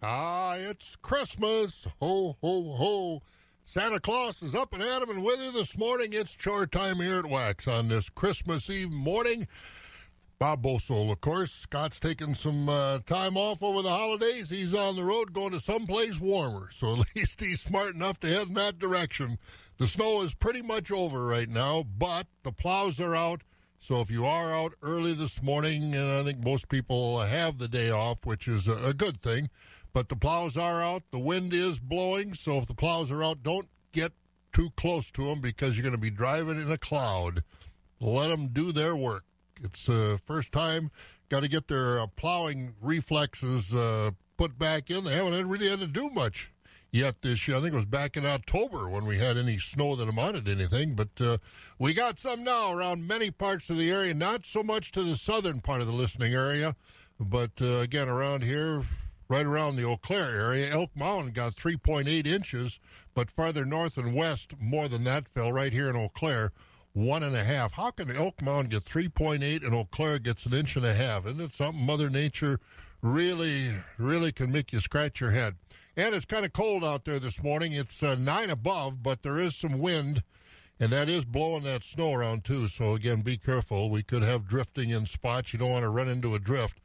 Ah, it's Christmas. Ho, ho, ho. Santa Claus is up and at 'em and with you this morning. It's chore time here at Wax on this Christmas Eve morning. Bob Bosold, of course. Scott's taking some uh, time off over the holidays. He's on the road going to someplace warmer, so at least he's smart enough to head in that direction. The snow is pretty much over right now, but the plows are out. So if you are out early this morning, and I think most people have the day off, which is a good thing, but the plows are out. The wind is blowing, so if the plows are out, don't get too close to them because you're going to be driving in a cloud. Let them do their work. It's the uh, first time. Got to get their uh, plowing reflexes uh, put back in. They haven't really had to do much yet this year. I think it was back in October when we had any snow that amounted to anything. But uh, we got some now around many parts of the area, not so much to the southern part of the listening area, but uh, again around here, right around the Eau Claire area. Elk Mound got 3.8 inches, but farther north and west, more than that fell right here in Eau Claire. One and a half. How can Elk Mound get 3.8 and Eau Claire gets an inch and a half? Isn't it something Mother Nature really, really can make you scratch your head? And it's kind of cold out there this morning. It's uh, nine above, but there is some wind, and that is blowing that snow around too. So again, be careful. We could have drifting in spots. You don't want to run into a drift.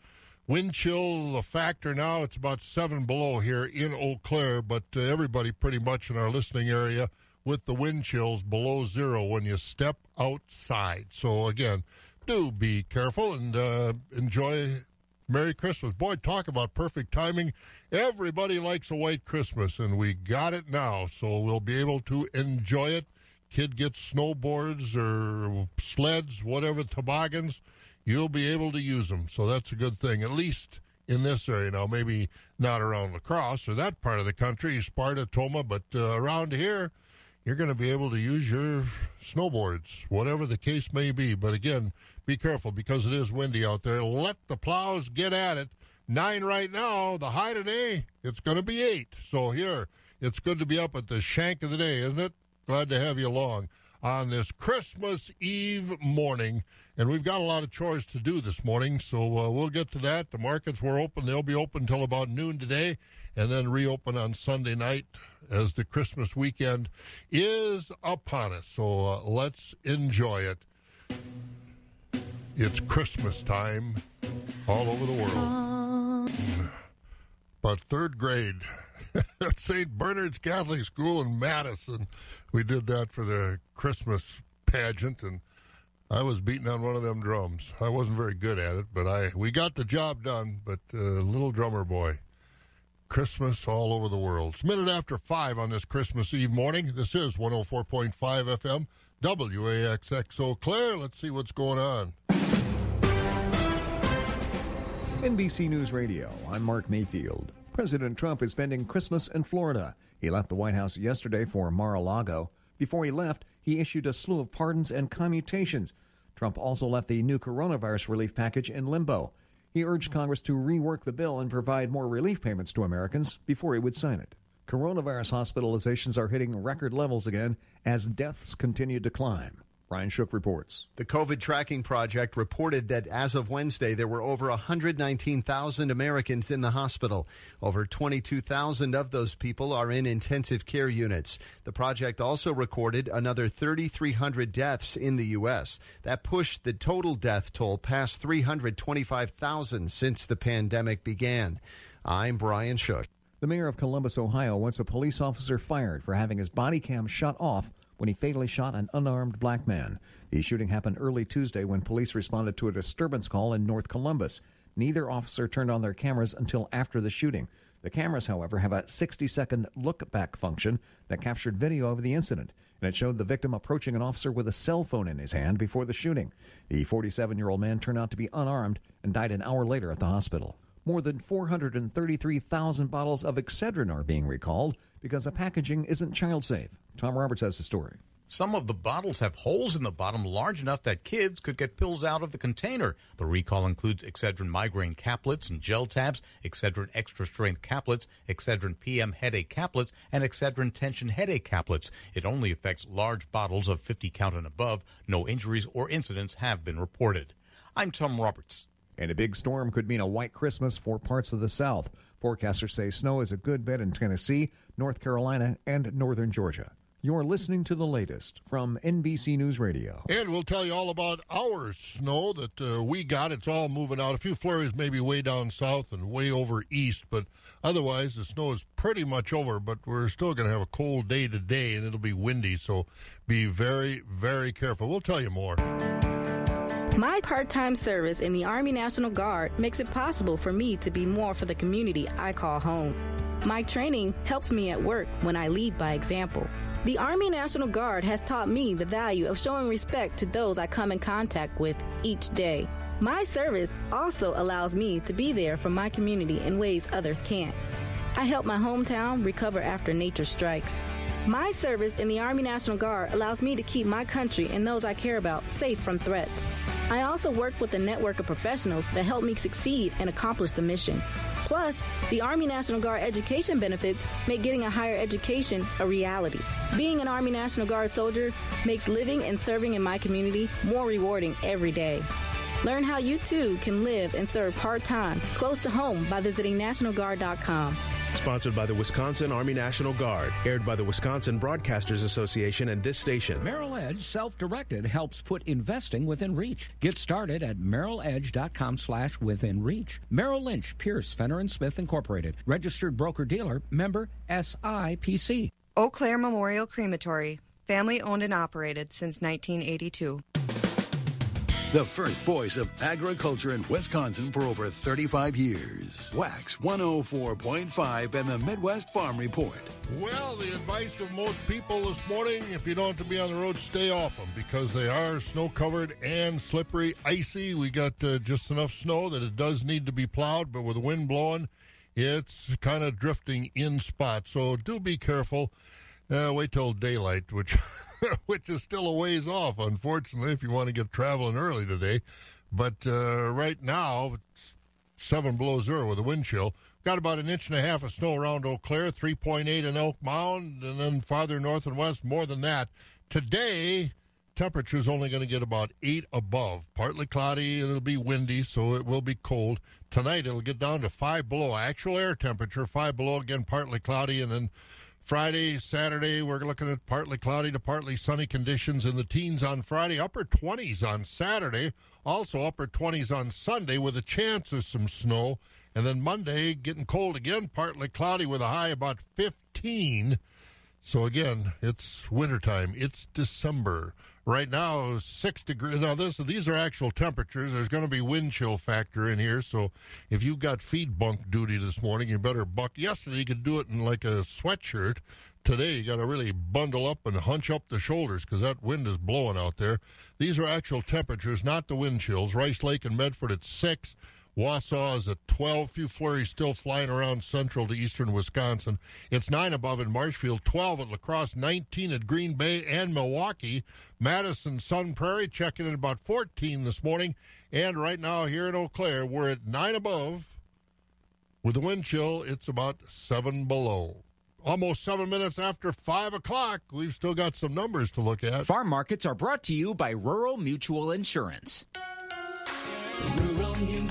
Wind chill, the factor now, it's about seven below here in Eau Claire, but uh, everybody pretty much in our listening area with the wind chills below zero when you step outside. So again, do be careful and uh, enjoy Merry Christmas. Boy, talk about perfect timing. Everybody likes a white Christmas, and we got it now, so we'll be able to enjoy it. Kid gets snowboards or sleds, whatever, toboggans, you'll be able to use them. So that's a good thing, at least in this area. Now, maybe not around La Crosse or that part of the country, Sparta, Tomah, but uh, around here, you're going to be able to use your snowboards, whatever the case may be. But again, be careful because it is windy out there. Let the plows get at it. Nine right now. The high today, it's going to be eight. So here, it's good to be up at the shank of the day, isn't it? Glad to have you along on this Christmas Eve morning. And we've got a lot of chores to do this morning, so uh, we'll get to that. The markets were open. They'll be open until about noon today and then reopen on Sunday night as the Christmas weekend is upon us. So uh, let's enjoy it. It's Christmas time all over the world. But third grade at St. Bernard's Catholic School in Madison, we did that for the Christmas pageant, and I was beating on one of them drums. I wasn't very good at it, but I we got the job done. But uh, little drummer boy, Christmas all over the world. It's a minute after five on this Christmas Eve morning. This is 104.5 FM, WAXX Eau Claire. Let's see what's going on. NBC News Radio, I'm Mark Mayfield. President Trump is spending Christmas in Florida. He left the White House yesterday for Mar a Lago. Before he left, he issued a slew of pardons and commutations. Trump also left the new coronavirus relief package in limbo. He urged Congress to rework the bill and provide more relief payments to Americans before he would sign it. Coronavirus hospitalizations are hitting record levels again as deaths continue to climb. Brian Shook reports. The COVID Tracking Project reported that as of Wednesday, there were over 119,000 Americans in the hospital. Over 22,000 of those people are in intensive care units. The project also recorded another 3,300 deaths in the U.S. That pushed the total death toll past 325,000 since the pandemic began. I'm Brian Shook. The mayor of Columbus, Ohio, wants a police officer fired for having his body cam shut off when he fatally shot an unarmed black man. The shooting happened early Tuesday when police responded to a disturbance call in North Columbus. Neither officer turned on their cameras until after the shooting. The cameras, however, have a 60 second look back function that captured video of the incident, and it showed the victim approaching an officer with a cell phone in his hand before the shooting. The 47 year old man turned out to be unarmed and died an hour later at the hospital. More than 433,000 bottles of Excedrin are being recalled because the packaging isn't child safe. Tom Roberts has the story. Some of the bottles have holes in the bottom large enough that kids could get pills out of the container. The recall includes Excedrin migraine caplets and gel tabs, Excedrin extra strength caplets, Excedrin PM headache caplets, and Excedrin tension headache caplets. It only affects large bottles of 50 count and above. No injuries or incidents have been reported. I'm Tom Roberts. And a big storm could mean a white Christmas for parts of the South. Forecasters say snow is a good bet in Tennessee, North Carolina, and northern Georgia. You're listening to the latest from NBC News Radio. And we'll tell you all about our snow that uh, we got. It's all moving out. A few flurries maybe way down south and way over east, but otherwise the snow is pretty much over. But we're still going to have a cold day today, and it'll be windy, so be very, very careful. We'll tell you more. My part time service in the Army National Guard makes it possible for me to be more for the community I call home. My training helps me at work when I lead by example. The Army National Guard has taught me the value of showing respect to those I come in contact with each day. My service also allows me to be there for my community in ways others can't. I help my hometown recover after nature strikes. My service in the Army National Guard allows me to keep my country and those I care about safe from threats. I also work with a network of professionals that help me succeed and accomplish the mission. Plus, the Army National Guard education benefits make getting a higher education a reality. Being an Army National Guard soldier makes living and serving in my community more rewarding every day. Learn how you too can live and serve part time close to home by visiting NationalGuard.com. Sponsored by the Wisconsin Army National Guard. Aired by the Wisconsin Broadcasters Association and this station. Merrill Edge Self-Directed helps put investing within reach. Get started at merrilledge.com slash within reach. Merrill Lynch, Pierce, Fenner and Smith Incorporated. Registered broker-dealer. Member SIPC. Eau Claire Memorial Crematory. Family owned and operated since 1982. The first voice of agriculture in Wisconsin for over 35 years. Wax 104.5 and the Midwest Farm Report. Well, the advice of most people this morning if you don't have to be on the road, stay off them because they are snow covered and slippery, icy. We got uh, just enough snow that it does need to be plowed, but with the wind blowing, it's kind of drifting in spots. So do be careful. Uh, wait till daylight, which. which is still a ways off, unfortunately, if you want to get traveling early today. But uh, right now, it's seven below zero with a wind chill. Got about an inch and a half of snow around Eau Claire, 3.8 in Elk Mound, and then farther north and west, more than that. Today, temperature's only going to get about eight above. Partly cloudy, it'll be windy, so it will be cold. Tonight, it'll get down to five below. Actual air temperature, five below, again, partly cloudy, and then Friday, Saturday, we're looking at partly cloudy to partly sunny conditions in the teens on Friday, upper 20s on Saturday, also upper 20s on Sunday with a chance of some snow. And then Monday, getting cold again, partly cloudy with a high about 15. So again, it's wintertime. It's December. Right now, six degrees. Now, this these are actual temperatures. There's going to be wind chill factor in here. So, if you've got feed bunk duty this morning, you better buck. Yesterday, you could do it in like a sweatshirt. Today, you got to really bundle up and hunch up the shoulders because that wind is blowing out there. These are actual temperatures, not the wind chills. Rice Lake and Medford at six. Wausau is at 12. Few flurries still flying around central to eastern Wisconsin. It's 9 above in Marshfield, 12 at La Crosse, 19 at Green Bay and Milwaukee. Madison, Sun Prairie checking in about 14 this morning. And right now here in Eau Claire, we're at 9 above. With the wind chill, it's about 7 below. Almost seven minutes after 5 o'clock, we've still got some numbers to look at. Farm markets are brought to you by Rural Mutual Insurance.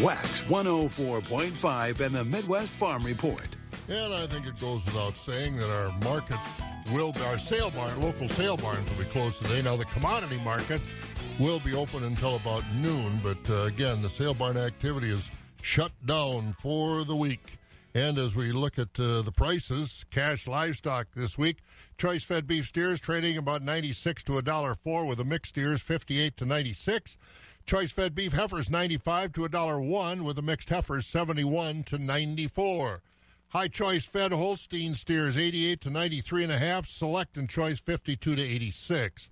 Wax 104.5 and the Midwest Farm Report. And I think it goes without saying that our markets will be, our sale barn, local sale barns will be closed today. Now, the commodity markets will be open until about noon, but uh, again, the sale barn activity is shut down for the week. And as we look at uh, the prices, cash livestock this week, choice fed beef steers trading about 96 to a dollar four with the mixed steers 58 to 96. Choice fed beef heifers 95 to a dollar one with the mixed heifers 71 to 94. High choice fed Holstein steers 88 to 93 and a half, select and choice 52 to 86.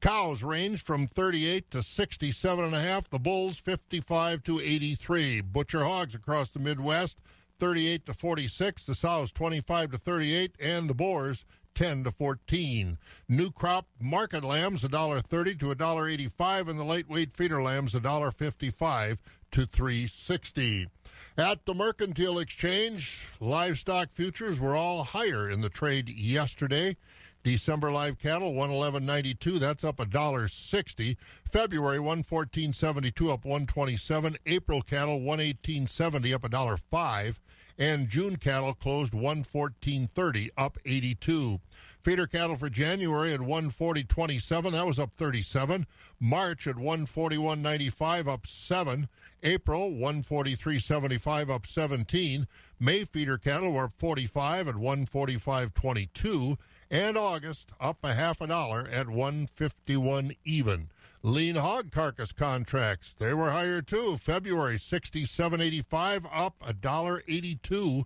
Cows range from 38 to 67 and a half. The bulls 55 to 83. Butcher hogs across the Midwest 38 to 46. The sows 25 to 38, and the boars 10 to 14. New crop market lambs $1.30 to $1.85, and the lightweight feeder lambs $1.55 to 360. At the Mercantile Exchange, livestock futures were all higher in the trade yesterday. December live cattle 111.92 that's up a dollar 60 February 114.72 up 127 April cattle 118.70 up a dollar 5 and June cattle closed 114.30 up 82 feeder cattle for January at 140.27 that was up 37 March at 141.95 up 7 April 143.75 up 17 May feeder cattle were up 45 at 145.22 and August up a half a dollar at 151 even. Lean hog carcass contracts, they were higher too. February 67.85 up a dollar 82.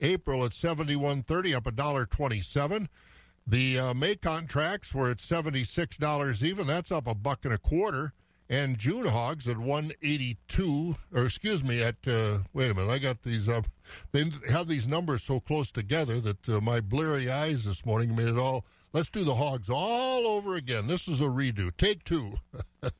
April at 71.30 up a dollar 27. The uh, May contracts were at $76 even. That's up a buck and a quarter and June hogs at 182, or excuse me, at, uh, wait a minute, I got these up. They have these numbers so close together that uh, my bleary eyes this morning made it all. Let's do the hogs all over again. This is a redo. Take two.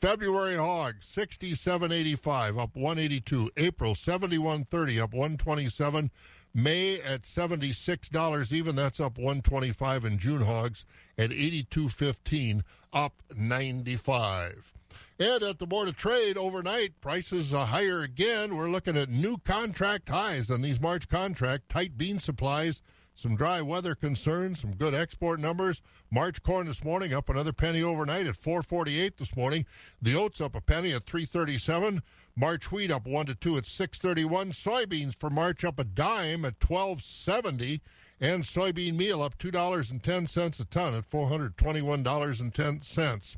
February hogs 67.85 up 182. April 71.30 up 127. May at $76 even that's up 125 and June hogs at 82.15 up 95. And at the Board of Trade overnight, prices are higher again. We're looking at new contract highs on these March contract, tight bean supplies, some dry weather concerns, some good export numbers. March corn this morning up another penny overnight at 448 this morning. The oats up a penny at 337. March wheat up 1 to 2 at 631. Soybeans for March up a dime at 1270 and soybean meal up $2.10 a ton at $421.10.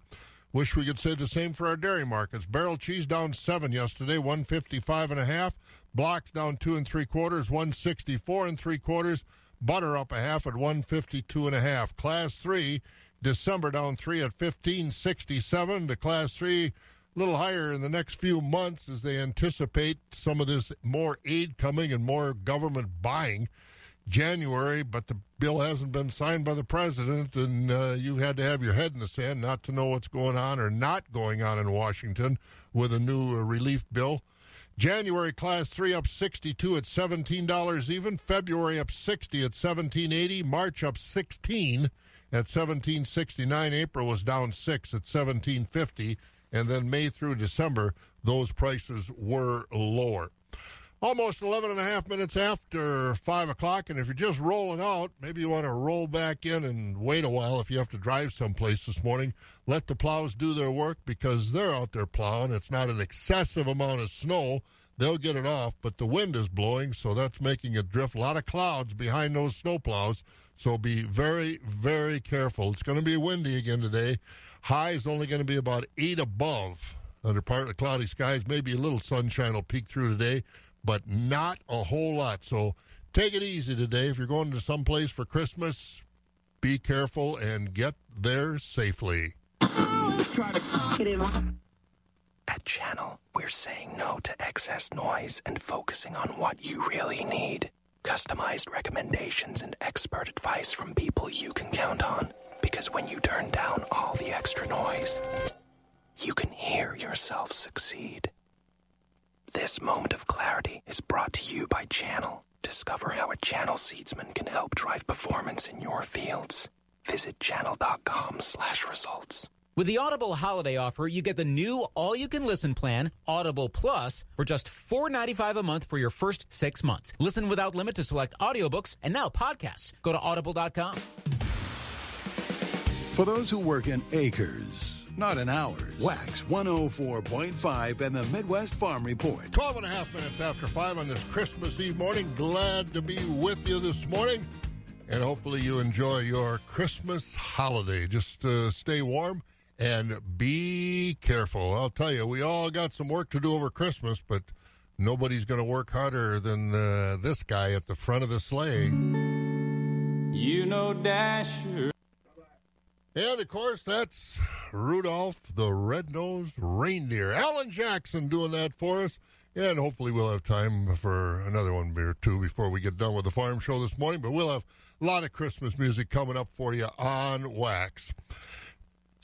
Wish we could say the same for our dairy markets. Barrel cheese down seven yesterday, 155 and a half. Blocks down two and three quarters, one sixty four and three quarters. Butter up a half at one fifty two and a half. Class three, December down three at fifteen sixty seven. The class three a little higher in the next few months as they anticipate some of this more aid coming and more government buying. January, but the bill hasn't been signed by the president, and uh, you had to have your head in the sand not to know what's going on or not going on in Washington with a new uh, relief bill. January class 3 up 62 at $17 even, February up 60 at 1780, March up 16 at 1769, April was down 6 at 1750, and then May through December those prices were lower. Almost 11 and a half minutes after 5 o'clock, and if you're just rolling out, maybe you want to roll back in and wait a while if you have to drive someplace this morning. Let the plows do their work because they're out there plowing. It's not an excessive amount of snow. They'll get it off, but the wind is blowing, so that's making it drift. A lot of clouds behind those snow plows, so be very, very careful. It's going to be windy again today. High is only going to be about 8 above under partly cloudy skies. Maybe a little sunshine will peek through today but not a whole lot. So take it easy today. If you're going to some place for Christmas, be careful and get there safely. At Channel, we're saying no to excess noise and focusing on what you really need. Customized recommendations and expert advice from people you can count on. Because when you turn down all the extra noise, you can hear yourself succeed. This moment of clarity is brought to you by Channel. Discover how a Channel seedsman can help drive performance in your fields. Visit channel.com slash results. With the Audible holiday offer, you get the new all-you-can-listen plan, Audible Plus, for just $4.95 a month for your first six months. Listen without limit to select audiobooks and now podcasts. Go to audible.com. For those who work in acres, not in hours, Wax 104.5 and the Midwest Farm Report. 12 and a half minutes after 5 on this Christmas Eve morning. Glad to be with you this morning. And hopefully you enjoy your Christmas holiday. Just uh, stay warm and be careful. I'll tell you, we all got some work to do over Christmas, but nobody's going to work harder than uh, this guy at the front of the sleigh. You know Dasher. And of course, that's Rudolph the Red-Nosed Reindeer. Alan Jackson doing that for us. And hopefully we'll have time for another one or two before we get done with the farm show this morning. But we'll have a lot of Christmas music coming up for you on Wax.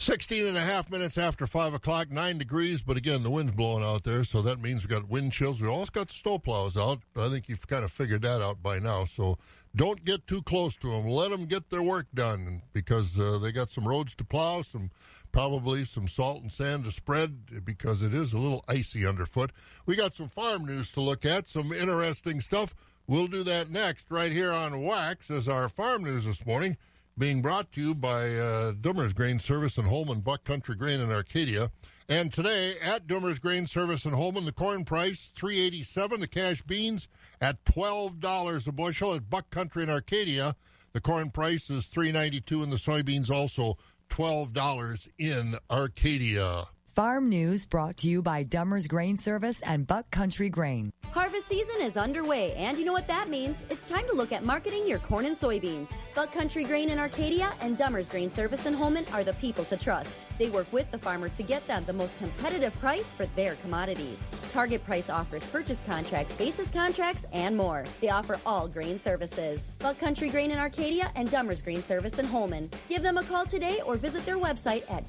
16 and a half minutes after 5 o'clock, 9 degrees, but again, the wind's blowing out there, so that means we've got wind chills. We've also got the snowplows out. I think you've kind of figured that out by now, so don't get too close to them. Let them get their work done because uh, they got some roads to plow, some probably some salt and sand to spread because it is a little icy underfoot. We got some farm news to look at, some interesting stuff. We'll do that next right here on Wax as our farm news this morning being brought to you by uh, Dummer's Grain Service in Holmen, Buck Country Grain in Arcadia. And today at Dummer's Grain Service in Holmen, the corn price three eighty seven. The cash beans at twelve dollars a bushel. At Buck Country in Arcadia, the corn price is three ninety two, and the soybeans also twelve dollars in Arcadia. Farm news brought to you by Dummer's Grain Service and Buck Country Grain. Harvest season is underway, and you know what that means. It's time to look at marketing your corn and soybeans. Buck Country Grain in Arcadia and Dummer's Grain Service in Holmen are the people to trust. They work with the farmer to get them the most competitive price for their commodities. Target Price offers purchase contracts, basis contracts, and more. They offer all grain services. Buck Country Grain in Arcadia and Dummer's Grain Service in Holmen. Give them a call today or visit their website at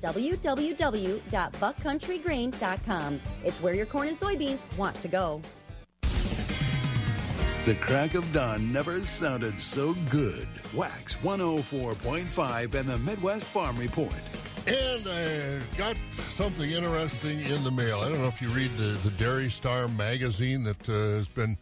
www.buckcountrygrain.com. It's where your corn and soybeans want to go. The crack of dawn never sounded so good. Wax 104.5 and the Midwest Farm Report. And I got something interesting in the mail. I don't know if you read the, the Dairy Star magazine that uh, has been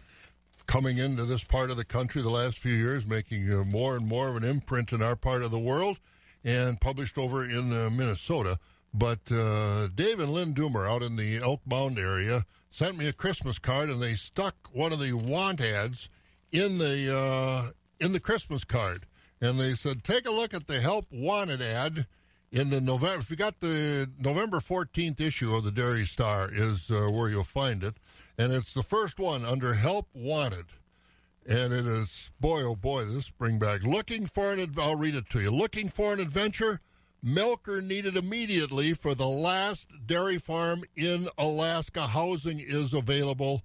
coming into this part of the country the last few years, making uh, more and more of an imprint in our part of the world, and published over in uh, Minnesota. But uh, Dave and Lynn Doomer out in the Elk Mound area sent me a Christmas card, and they stuck one of the want ads in the uh, in the Christmas card, and they said, "Take a look at the help wanted ad." In the November, if you got the November 14th issue of the Dairy Star, is uh, where you'll find it. And it's the first one under Help Wanted. And it is, boy, oh boy, this bring back. Looking for an, I'll read it to you. Looking for an adventure? Milker needed immediately for the last dairy farm in Alaska. Housing is available.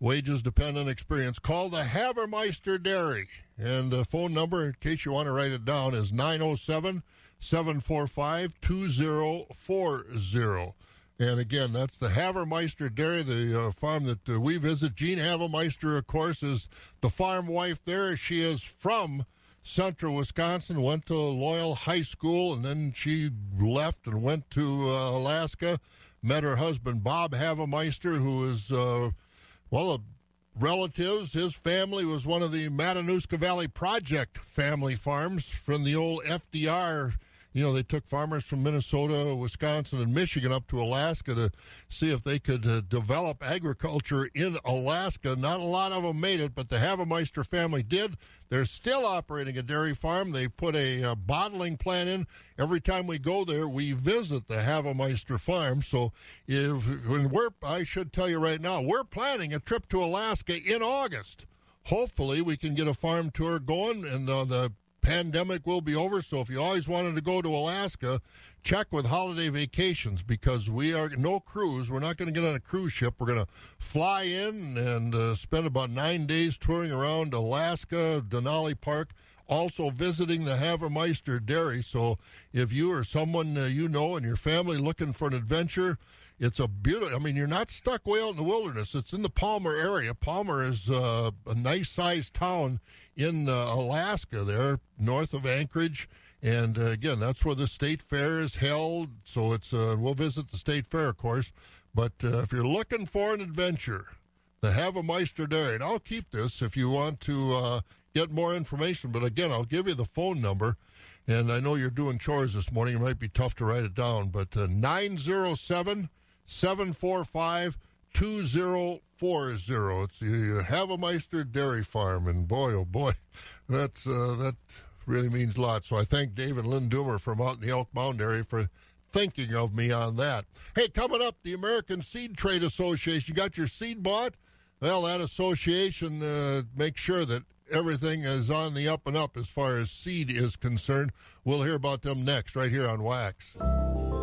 Wages depend on experience. Call the Havemeister Dairy. And the phone number, in case you want to write it down, is 907 745 2040. And again, that's the Havemeister Dairy, the uh, farm that uh, we visit. Jean Havemeister, of course, is the farm wife there. She is from central Wisconsin, went to Loyal High School, and then she left and went to uh, Alaska. Met her husband, Bob Havemeister, who is, uh, well, a relatives. His family was one of the Matanuska Valley Project family farms from the old FDR. You know, they took farmers from Minnesota, Wisconsin, and Michigan up to Alaska to see if they could uh, develop agriculture in Alaska. Not a lot of them made it, but the Havemeister family did. They're still operating a dairy farm. They put a uh, bottling plant in. Every time we go there, we visit the Havemeister farm. So, if when we're, I should tell you right now, we're planning a trip to Alaska in August. Hopefully, we can get a farm tour going, and uh, the pandemic will be over. So if you always wanted to go to Alaska, check with holiday vacations because we are no cruise. We're not going to get on a cruise ship. We're going to fly in and uh, spend about nine days touring around Alaska, Denali Park. Also visiting the Havemeister Dairy. So if you or someone uh, you know and your family looking for an adventure, it's a beautiful. I mean, you're not stuck way out in the wilderness. It's in the Palmer area. Palmer is uh, a nice sized town in uh, Alaska, there north of Anchorage. And uh, again, that's where the state fair is held. So it's uh, we'll visit the state fair, of course. But uh, if you're looking for an adventure, the Havemeister Dairy, and I'll keep this if you want to uh, get more information. But again, I'll give you the phone number. And I know you're doing chores this morning. It might be tough to write it down, but uh, 907 745 2040. It's the Havemeister Dairy Farm. And boy, oh boy, that's, uh, that really means a lot. So I thank David Lynn Doomer from out in the Elk Mound area for thinking of me on that. Hey, coming up, the American Seed Trade Association. You got your seed bought? Well, that association uh, makes sure that everything is on the up and up as far as seed is concerned. We'll hear about them next, right here on Wax.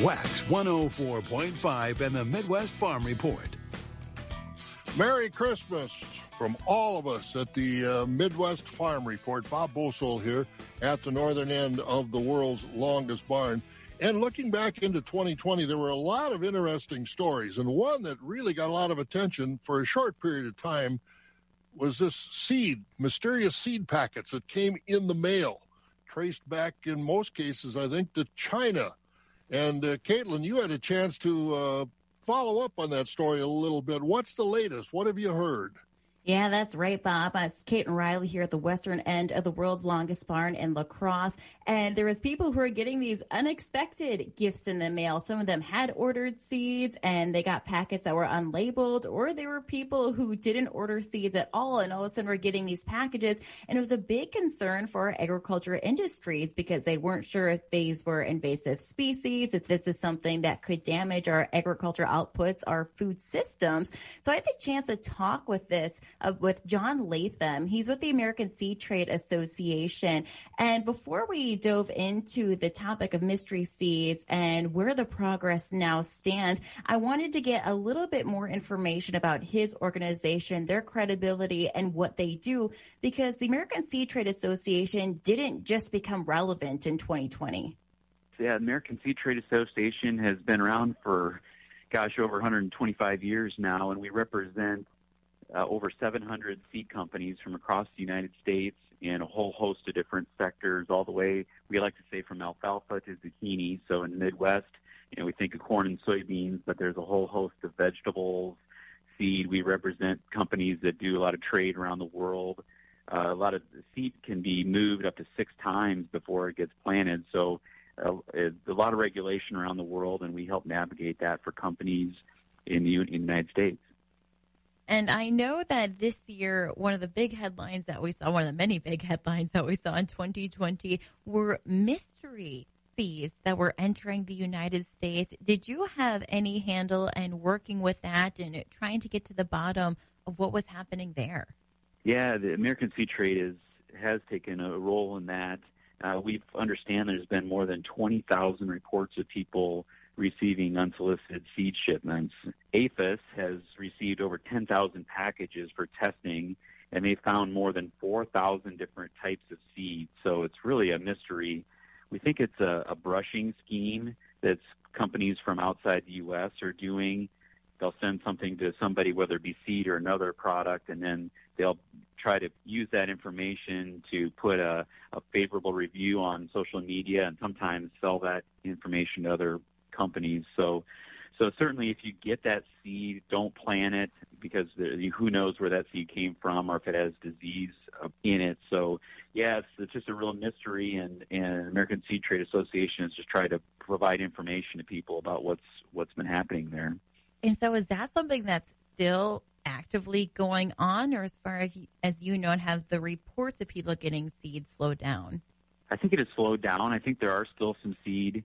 Wax 104.5 and the Midwest Farm Report. Merry Christmas from all of us at the uh, Midwest Farm Report. Bob Bosold here at the northern end of the world's longest barn. And looking back into 2020, there were a lot of interesting stories. And one that really got a lot of attention for a short period of time was this seed, mysterious seed packets that came in the mail, traced back in most cases, I think, to China. And uh, Caitlin, you had a chance to uh, follow up on that story a little bit. What's the latest? What have you heard? Yeah, that's right, Bob. Uh, it's Caitlin Riley here at the western end of the world's longest barn in La Crosse, And there was people who are getting these unexpected gifts in the mail. Some of them had ordered seeds and they got packets that were unlabeled, or there were people who didn't order seeds at all and all of a sudden were getting these packages. And it was a big concern for our agriculture industries because they weren't sure if these were invasive species, if this is something that could damage our agriculture outputs, our food systems. So I had the chance to talk with this with John Latham. He's with the American Seed Trade Association. And before we dove into the topic of mystery seeds and where the progress now stands, I wanted to get a little bit more information about his organization, their credibility, and what they do, because the American Seed Trade Association didn't just become relevant in 2020. Yeah, American Seed Trade Association has been around for, gosh, over 125 years now, and we represent uh, over 700 seed companies from across the United States in a whole host of different sectors, all the way, we like to say, from alfalfa to zucchini. So in the Midwest, you know, we think of corn and soybeans, but there's a whole host of vegetables, seed. We represent companies that do a lot of trade around the world. Uh, a lot of seed can be moved up to six times before it gets planted. So uh, a lot of regulation around the world, and we help navigate that for companies in the United States. And I know that this year, one of the big headlines that we saw, one of the many big headlines that we saw in 2020 were mystery seeds that were entering the United States. Did you have any handle and working with that and trying to get to the bottom of what was happening there? Yeah, the American Seed Trade is, has taken a role in that. Uh, we understand there's been more than 20,000 reports of people receiving unsolicited seed shipments. APHIS has received over 10,000 packages for testing, and they found more than 4,000 different types of seeds. So it's really a mystery. We think it's a, a brushing scheme that companies from outside the U.S. are doing. They'll send something to somebody, whether it be seed or another product, and then they'll try to use that information to put a, a favorable review on social media and sometimes sell that information to other companies. So, so certainly, if you get that seed, don't plant it because the, who knows where that seed came from or if it has disease uh, in it. So, yeah, it's, it's just a real mystery, and, and American Seed Trade Association is just trying to provide information to people about what's what's been happening there. And so, is that something that's still actively going on, or as far as you, as you know, have the reports of people getting seed slowed down? I think it has slowed down. I think there are still some seed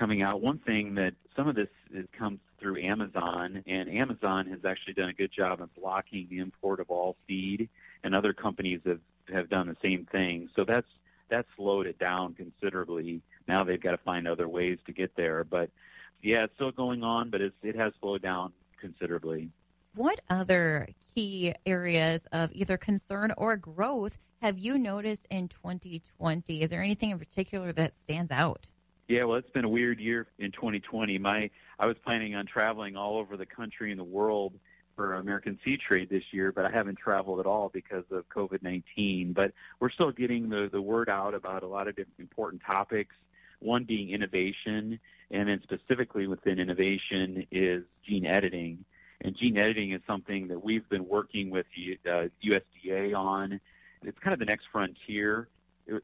coming out. One thing that some of this is, comes through Amazon, and Amazon has actually done a good job of blocking the import of all seed, and other companies have have done the same thing. So that's that's slowed it down considerably. Now they've got to find other ways to get there, but yeah, it's still going on, but it's, it has slowed down considerably. What other key areas of either concern or growth have you noticed in 2020? Is there anything in particular that stands out? Yeah, well, it's been a weird year in 2020. My I was planning on traveling all over the country and the world for American Seed Trade this year, but I haven't traveled at all because of COVID-19. But we're still getting the the word out about a lot of different important topics. One being innovation, and then specifically within innovation is gene editing. And gene editing is something that we've been working with the uh, USDA on. It's kind of the next frontier.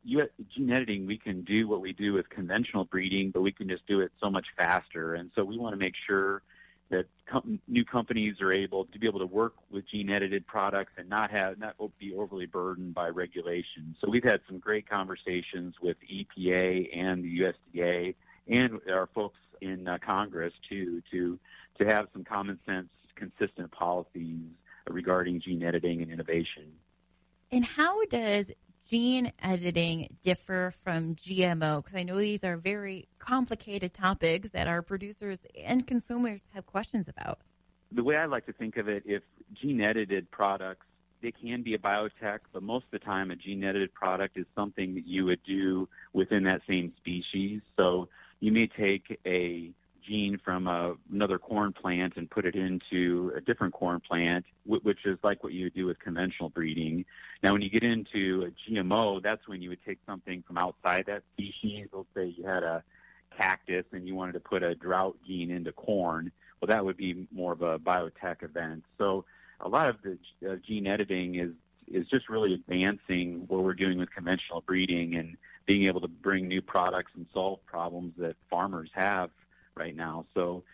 U- Gene editing, we can do what we do with conventional breeding, but we can just do it so much faster. And so we want to make sure that com- new companies are able to be able to work with gene edited products and not have not be overly burdened by regulations. So we've had some great conversations with EPA and the USDA and our folks in uh, Congress too to to have some common sense, consistent policies regarding gene editing and innovation. And how does gene editing differ from GMO? Because I know these are very complicated topics that our producers and consumers have questions about. The way I like to think of it, if gene edited products, they can be a biotech, but most of the time a gene edited product is something that you would do within that same species. So you may take a gene from a, another corn plant and put it into a different corn plant, which is like what you would do with conventional breeding. Now, when you get into a GMO, that's when you would take something from outside that species. Let's say you had a cactus and you wanted to put a drought gene into corn. Well, that would be more of a biotech event. So, a lot of the uh, gene editing is is just really advancing what we're doing with conventional breeding and being able to bring new products and solve problems that farmers have right now. So,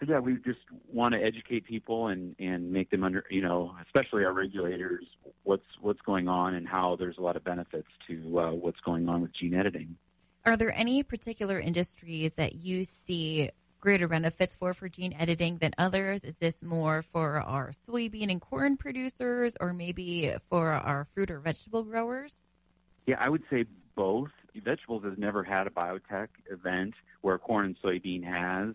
so yeah, we just want to educate people and and make them under, you know, especially our regulators, what's what's going on and how there's a lot of benefits to uh, what's going on with gene editing. Are there any particular industries that you see greater benefits for for gene editing than others? Is this more for our soybean and corn producers, or maybe for our fruit or vegetable growers? Yeah, I would say both. Vegetables has never had a biotech event where corn and soybean has,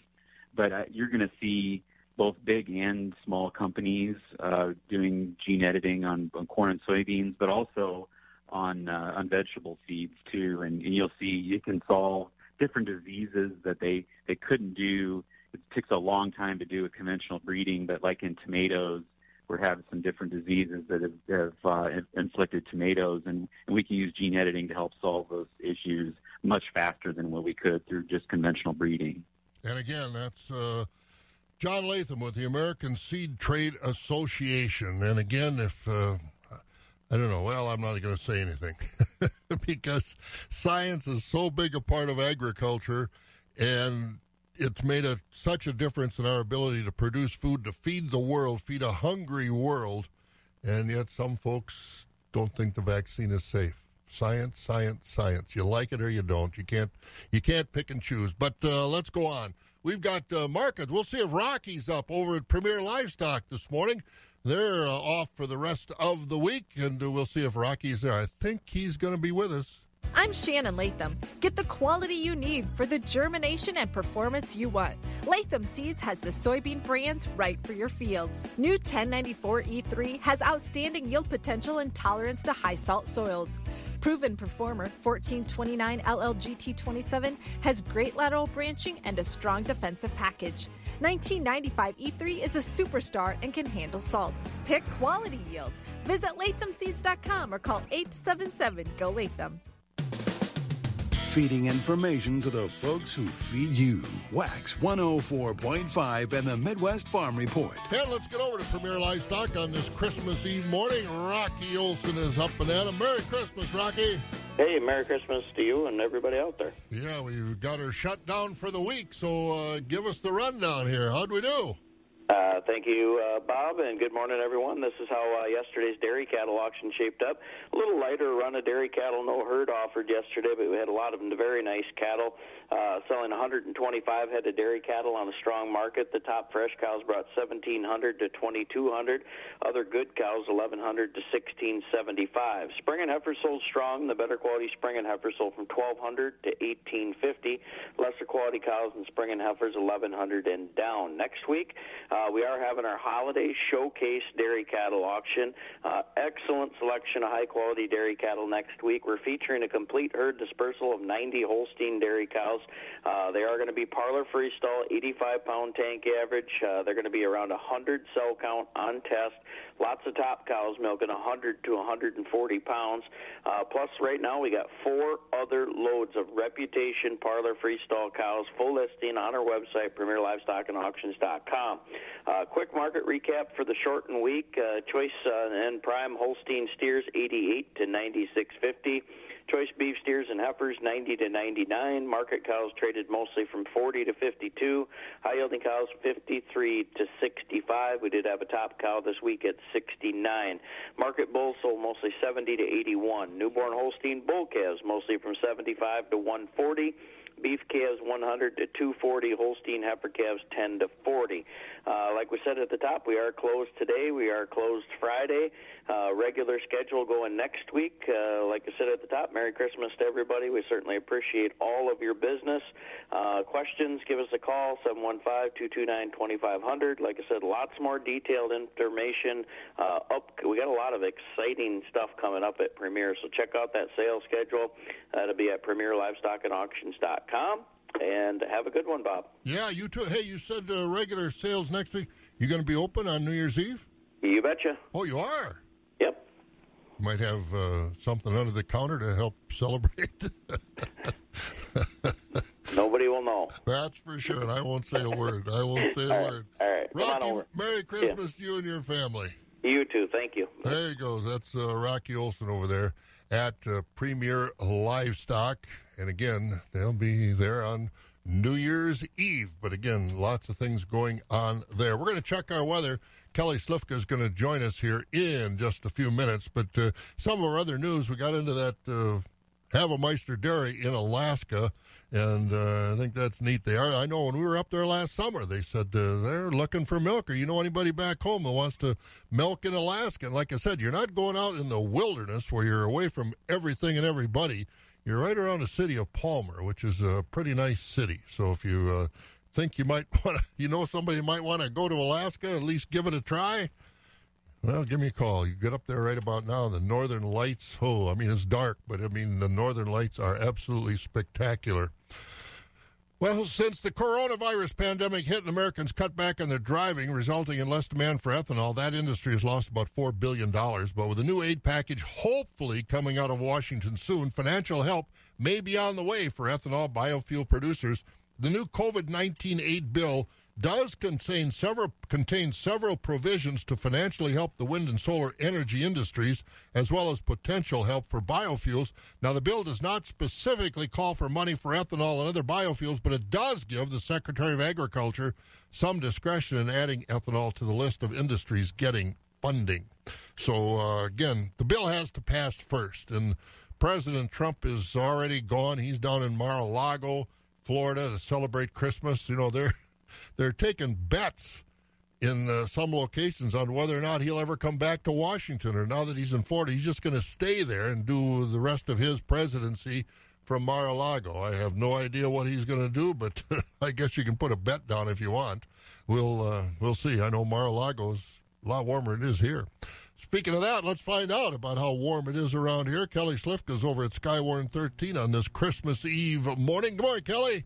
but uh, you're going to see both big and small companies uh, doing gene editing on, on corn and soybeans, but also on uh, on vegetable seeds too. And, and you'll see you can solve different diseases that they they couldn't do. It takes a long time to do with conventional breeding, but like in tomatoes, we're having some different diseases that have, have uh, inflicted tomatoes, and, and we can use gene editing to help solve those issues much faster than what we could through just conventional breeding. And again, that's uh, John Latham with the American Seed Trade Association. And again, if uh, I don't know, well, I'm not going to say anything because science is so big a part of agriculture, and it's made a, such a difference in our ability to produce food to feed the world, feed a hungry world, and yet some folks don't think the vaccine is safe. Science, science, science. You like it or you don't. You can't you can't pick and choose. But uh, let's go on. We've got uh, markets. We'll see if Rocky's up over at Premier Livestock this morning. They're uh, off for the rest of the week, and we'll see if Rocky's there. I think he's going to be with us. I'm Shannon Latham. Get the quality you need for the germination and performance you want. Latham Seeds has the soybean brands right for your fields. New 1094 E3 has outstanding yield potential and tolerance to high salt soils. Proven Performer 1429 LLGT27 has great lateral branching and a strong defensive package. 1995 E3 is a superstar and can handle salts. Pick quality yields. Visit lathamseeds.com or call 877 GO Latham feeding information to the folks who feed you. Wax 104.5 and the Midwest Farm Report. And let's get over to Premier Livestock on this Christmas Eve morning. Rocky Olson is up and at him. Merry Christmas, Rocky. Hey, Merry Christmas to you and everybody out there. Yeah, we've got her shut down for the week, so uh, give us the rundown here. How'd we do? Uh, thank you, uh, Bob, and good morning, everyone. This is how uh, yesterday's dairy cattle auction shaped up. A little lighter run of dairy cattle, no herd offered yesterday, but we had a lot of very nice cattle. Uh, selling 125 head of dairy cattle on a strong market. The top fresh cows brought 1,700 to 2,200. Other good cows 1,100 to 1,675. Spring and heifer sold strong. The better quality spring and heifer sold from 1,200 to 1,850. Lesser quality cows and spring and heifers 1,100 and down. Next week. Uh, we are having our holiday showcase dairy cattle auction. Uh, excellent selection of high quality dairy cattle next week. We're featuring a complete herd dispersal of 90 Holstein dairy cows. Uh, they are going to be parlor freestall, 85 pound tank average. Uh, they're going to be around 100 cell count on test. Lots of top cows milking 100 to 140 pounds. Uh, plus, right now we got four other loads of reputation parlor freestall cows. Full listing on our website, PremierLivestockAndAuctions.com. Uh, quick market recap for the shortened week. Uh, choice uh, and prime Holstein steers 88 to 96.50. Choice beef steers and heifers 90 to 99. Market cows traded mostly from 40 to 52. High yielding cows 53 to 65. We did have a top cow this week at 69. Market bulls sold mostly 70 to 81. Newborn Holstein bull calves mostly from 75 to 140. Beef calves 100 to 240. Holstein heifer calves 10 to 40. Uh, like we said at the top, we are closed today. We are closed Friday. Uh, regular schedule going next week. Uh, like I said at the top, Merry Christmas to everybody. We certainly appreciate all of your business. Uh, questions, give us a call, 715-229-2500. Like I said, lots more detailed information. Uh, up, we got a lot of exciting stuff coming up at Premier, so check out that sales schedule. That'll be at PremierLivestockAndAuctions.com. And have a good one, Bob. Yeah, you too. Hey, you said uh, regular sales next week. You going to be open on New Year's Eve? You betcha. Oh, you are. Yep. Might have uh, something under the counter to help celebrate. Nobody will know. That's for sure. And I won't say a word. I won't say a All right. word. All right. Rocky. Merry Christmas to you and your family. You too. Thank you. There he goes. That's uh, Rocky Olson over there at uh, Premier Livestock. And again, they'll be there on New Year's Eve. But again, lots of things going on there. We're going to check our weather. Kelly Slifka is going to join us here in just a few minutes. But uh, some of our other news, we got into that uh, Havemeister Dairy in Alaska. And uh, I think that's neat. They are. I know when we were up there last summer, they said uh, they're looking for milk. Or you know anybody back home that wants to milk in Alaska? And like I said, you're not going out in the wilderness where you're away from everything and everybody. You're right around the city of Palmer, which is a pretty nice city. So if you uh, think you might want you know, somebody might want to go to Alaska, at least give it a try. Well, give me a call. You get up there right about now. The northern lights, oh, I mean, it's dark, but I mean, the northern lights are absolutely spectacular. Well, since the coronavirus pandemic hit and Americans cut back on their driving, resulting in less demand for ethanol, that industry has lost about $4 billion. But with a new aid package hopefully coming out of Washington soon, financial help may be on the way for ethanol biofuel producers. The new COVID 19 aid bill does contain several contain several provisions to financially help the wind and solar energy industries as well as potential help for biofuels. Now the bill does not specifically call for money for ethanol and other biofuels, but it does give the Secretary of Agriculture some discretion in adding ethanol to the list of industries getting funding. So uh, again, the bill has to pass first and President Trump is already gone. He's down in Mar-a-Lago, Florida to celebrate Christmas. You know, they're they're taking bets in uh, some locations on whether or not he'll ever come back to Washington or now that he's in Florida, he's just going to stay there and do the rest of his presidency from Mar-a-Lago. I have no idea what he's going to do, but I guess you can put a bet down if you want. We'll uh, we'll see. I know Mar-a-Lago is a lot warmer than it is here. Speaking of that, let's find out about how warm it is around here. Kelly Slifka's over at Skywarn 13 on this Christmas Eve morning. Good morning, Kelly.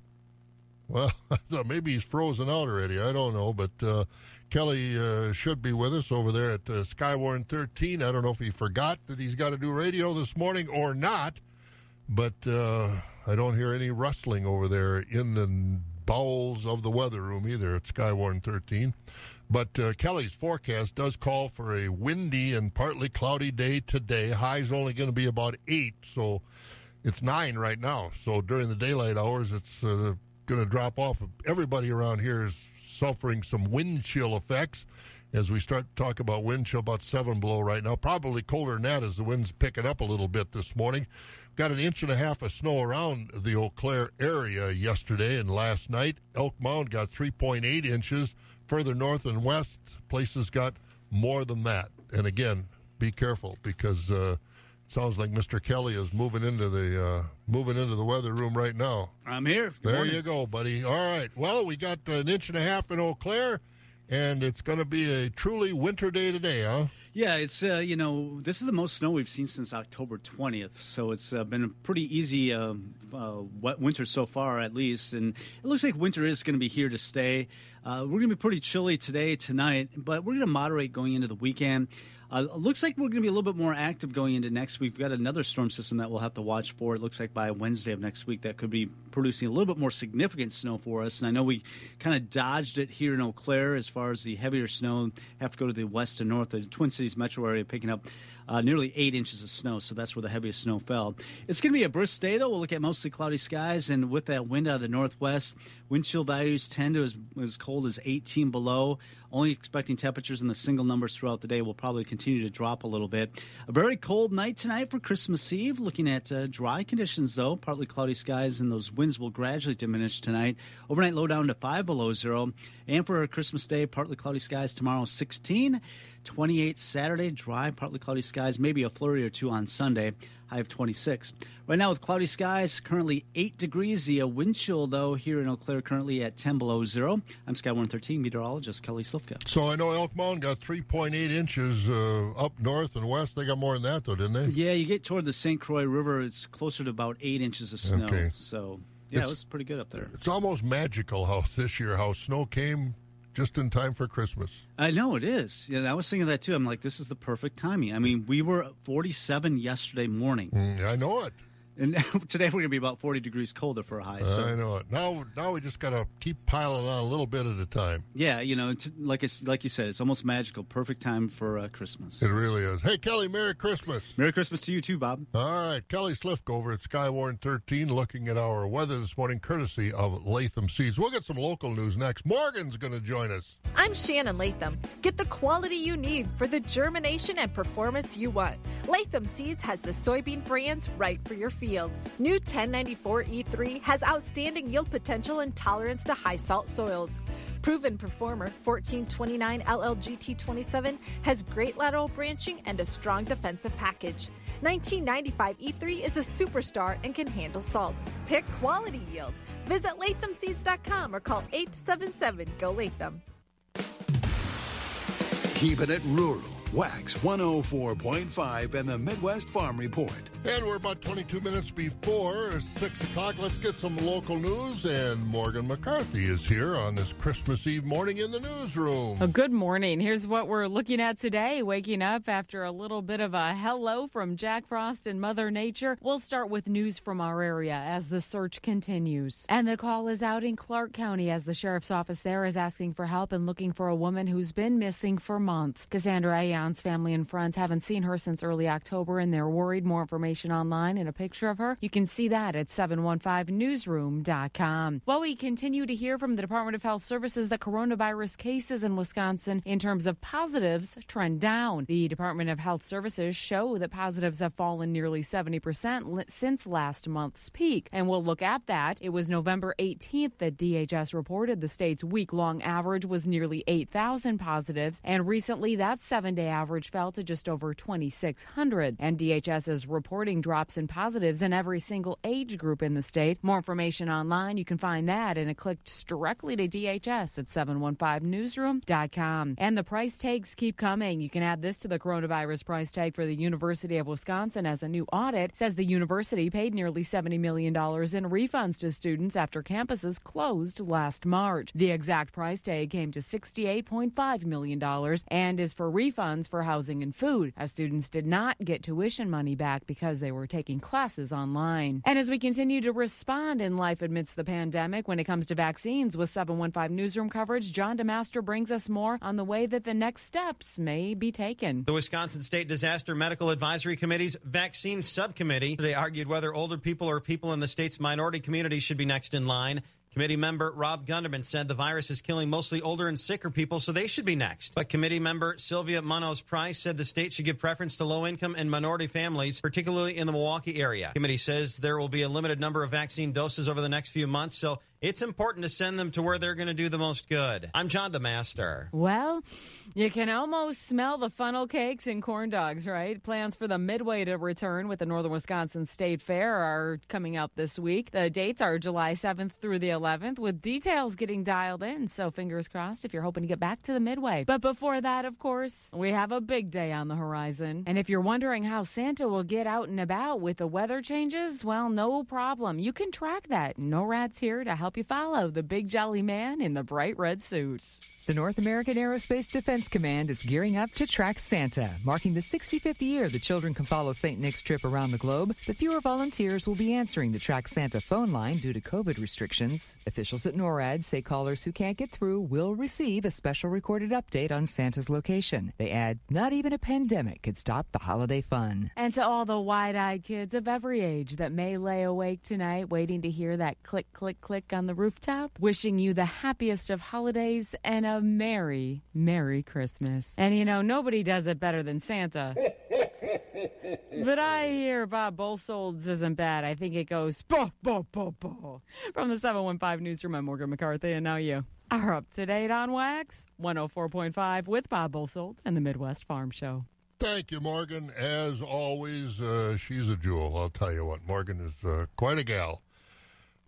Well, maybe he's frozen out already. I don't know, but uh, Kelly uh, should be with us over there at uh, Skywarn 13. I don't know if he forgot that he's got to do radio this morning or not, but uh, I don't hear any rustling over there in the bowels of the weather room either at Skywarn 13. But uh, Kelly's forecast does call for a windy and partly cloudy day today. High's only going to be about eight, so it's nine right now. So during the daylight hours, it's uh, going to drop off. Everybody around here is suffering some wind chill effects as we start to talk about wind chill, about seven below right now. Probably colder than that as the wind's picking up a little bit this morning. Got an inch and a half of snow around the Eau Claire area yesterday and last night. Elk Mound got 3.8 inches. Further north and west, places got more than that. And again, be careful because uh, sounds like Mr. Kelly is moving into the uh, moving into the weather room right now. I'm here. Good There morning. you go, buddy. All right. Well, we got an inch and a half in Eau Claire, and it's going to be a truly winter day today, huh? Yeah, it's uh, you know this is the most snow we've seen since October 20th, so it's uh, been a pretty easy uh, uh, wet winter so far, at least, and it looks like winter is going to be here to stay. Uh, we're going to be pretty chilly today, tonight, but we're going to moderate going into the weekend. Uh, looks like we're going to be a little bit more active going into next week. We've got another storm system that we'll have to watch for. It looks like by Wednesday of next week that could be producing a little bit more significant snow for us. And I know we kind of dodged it here in Eau Claire as far as the heavier snow. Have to go to the west and north, the Twin Cities metro area, picking up uh, nearly eight inches of snow. So that's where the heaviest snow fell. It's going to be a brisk day, though. We'll look at mostly cloudy skies, and with that wind out of the northwest, wind chill values tend to as, as cold as 18 below. Only expecting temperatures in the single numbers throughout the day will probably continue to drop a little bit. A very cold night tonight for Christmas Eve. Looking at uh, dry conditions, though, partly cloudy skies, and those winds will gradually diminish tonight. Overnight low down to 5 below zero. And for Christmas Day, partly cloudy skies tomorrow, 16. 28 Saturday, dry, partly cloudy skies, maybe a flurry or two on Sunday, high of 26. Right now with cloudy skies, currently 8 degrees. The uh, wind chill, though, here in Eau Claire, currently at 10 below zero. I'm Skywarn 13 meteorologist Kelly Slifka. So I know Elk Mound got 3.8 inches uh, up north and west. They got more than that, though, didn't they? Yeah, you get toward the St. Croix River, it's closer to about 8 inches of snow. Okay. So, yeah, It's- it was pretty good up there. It's almost magical how this year how snow came just in time for Christmas. I know it is. Yeah, I was thinking that too. I'm like, this is the perfect timing. I mean, we were 47 yesterday morning. Mm, I know it. And today we're going to be about 40 degrees colder for a high. So. I know it. Now, now we just got to keep piling on a little bit at a time. Yeah, you know, t- like it's, like you said, it's almost magical. Perfect time for uh, Christmas. It really is. Hey, Kelly, Merry Christmas. Merry Christmas to you too, Bob. All right, Kelly Slifka over at Skywarn 13 looking at our weather this morning, courtesy of Latham Seeds. We'll get some local news next. Morgan's going to join us. I'm Shannon Latham. Get the quality you need for the germination and performance you want. Latham Seeds has the soybean brands right for your fields. New 1094E3 has outstanding yield potential and tolerance to high salt soils. Proven performer 1429 LLGT27 has great lateral branching and a strong defensive package. 1995 E3 is a superstar and can handle salts. Pick quality yields. Visit lathamseeds.com or call 877 GO Latham. Keeping it rural. Wax 104.5 and the Midwest Farm Report. And we're about 22 minutes before 6 o'clock. Let's get some local news. And Morgan McCarthy is here on this Christmas Eve morning in the newsroom. Oh, good morning. Here's what we're looking at today. Waking up after a little bit of a hello from Jack Frost and Mother Nature. We'll start with news from our area as the search continues. And the call is out in Clark County as the sheriff's office there is asking for help and looking for a woman who's been missing for months. Cassandra Aon's family and friends haven't seen her since early October and they're worried. More information online and a picture of her. You can see that at 715newsroom.com. While we continue to hear from the Department of Health Services that coronavirus cases in Wisconsin in terms of positives trend down. The Department of Health Services show that positives have fallen nearly 70% since last month's peak. And we'll look at that. It was November 18th that DHS reported the state's week long average was nearly 8,000 positives. And recently, that seven day average fell to just over 2,600. And DHS is reporting drops in positives in every single age group in the state. More information online. You can find that and it clicks directly to DHS at 715newsroom.com. And the price tags keep coming. You can add this to the coronavirus price tag for the University of Wisconsin as a new audit says the university paid nearly $70 million in refunds to students after campuses closed last March. The exact price tag came to $68.5 million and is for refunds for housing and food, as students did not get tuition money back because they were taking classes online. And as we continue to respond in life amidst the pandemic when it comes to vaccines with 715 Newsroom coverage, John DeMaster brings us more on the way that the next steps may be taken. The Wisconsin State Disaster Medical Advisory Committee's Vaccine Subcommittee today argued whether older people or people in the state's minority community should be next in line. Committee member Rob Gunderman said the virus is killing mostly older and sicker people, so they should be next. But committee member Sylvia Munoz Price said the state should give preference to low income and minority families, particularly in the Milwaukee area. Committee says there will be a limited number of vaccine doses over the next few months, so It's important to send them to where they're going to do the most good. I'm John DeMaster. Well, you can almost smell the funnel cakes and corn dogs, right? Plans for the Midway to return with the Northern Wisconsin State Fair are coming out this week. The dates are July 7th through the 11th, with details getting dialed in. So fingers crossed if you're hoping to get back to the Midway. But before that, of course, we have a big day on the horizon. And if you're wondering how Santa will get out and about with the weather changes, well, no problem. You can track that. NORAD's here to help you follow the big jolly man in the bright red suit. The North American Aerospace Defense Command is gearing up to track Santa, marking the 65th year the children can follow St. Nick's trip around the globe. But fewer volunteers will be answering the Track Santa phone line due to COVID restrictions. Officials at NORAD say callers who can't get through will receive a special recorded update on Santa's location. They add, not even a pandemic could stop the holiday fun. And to all the wide eyed kids of every age that may lay awake tonight waiting to hear that click, click, click on the rooftop, wishing you the happiest of holidays and a Merry, Merry Christmas. And you know, nobody does it better than Santa. but I hear Bob Bosold's isn't bad. I think it goes bo, bo, bo, bo. From the 715 Newsroom, I'm Morgan McCarthy, and now you are up to date on Wax 104.5 with Bob Bosold and the Midwest Farm Show. Thank you, Morgan. As always, uh, she's a jewel. I'll tell you what, Morgan is uh, quite a gal.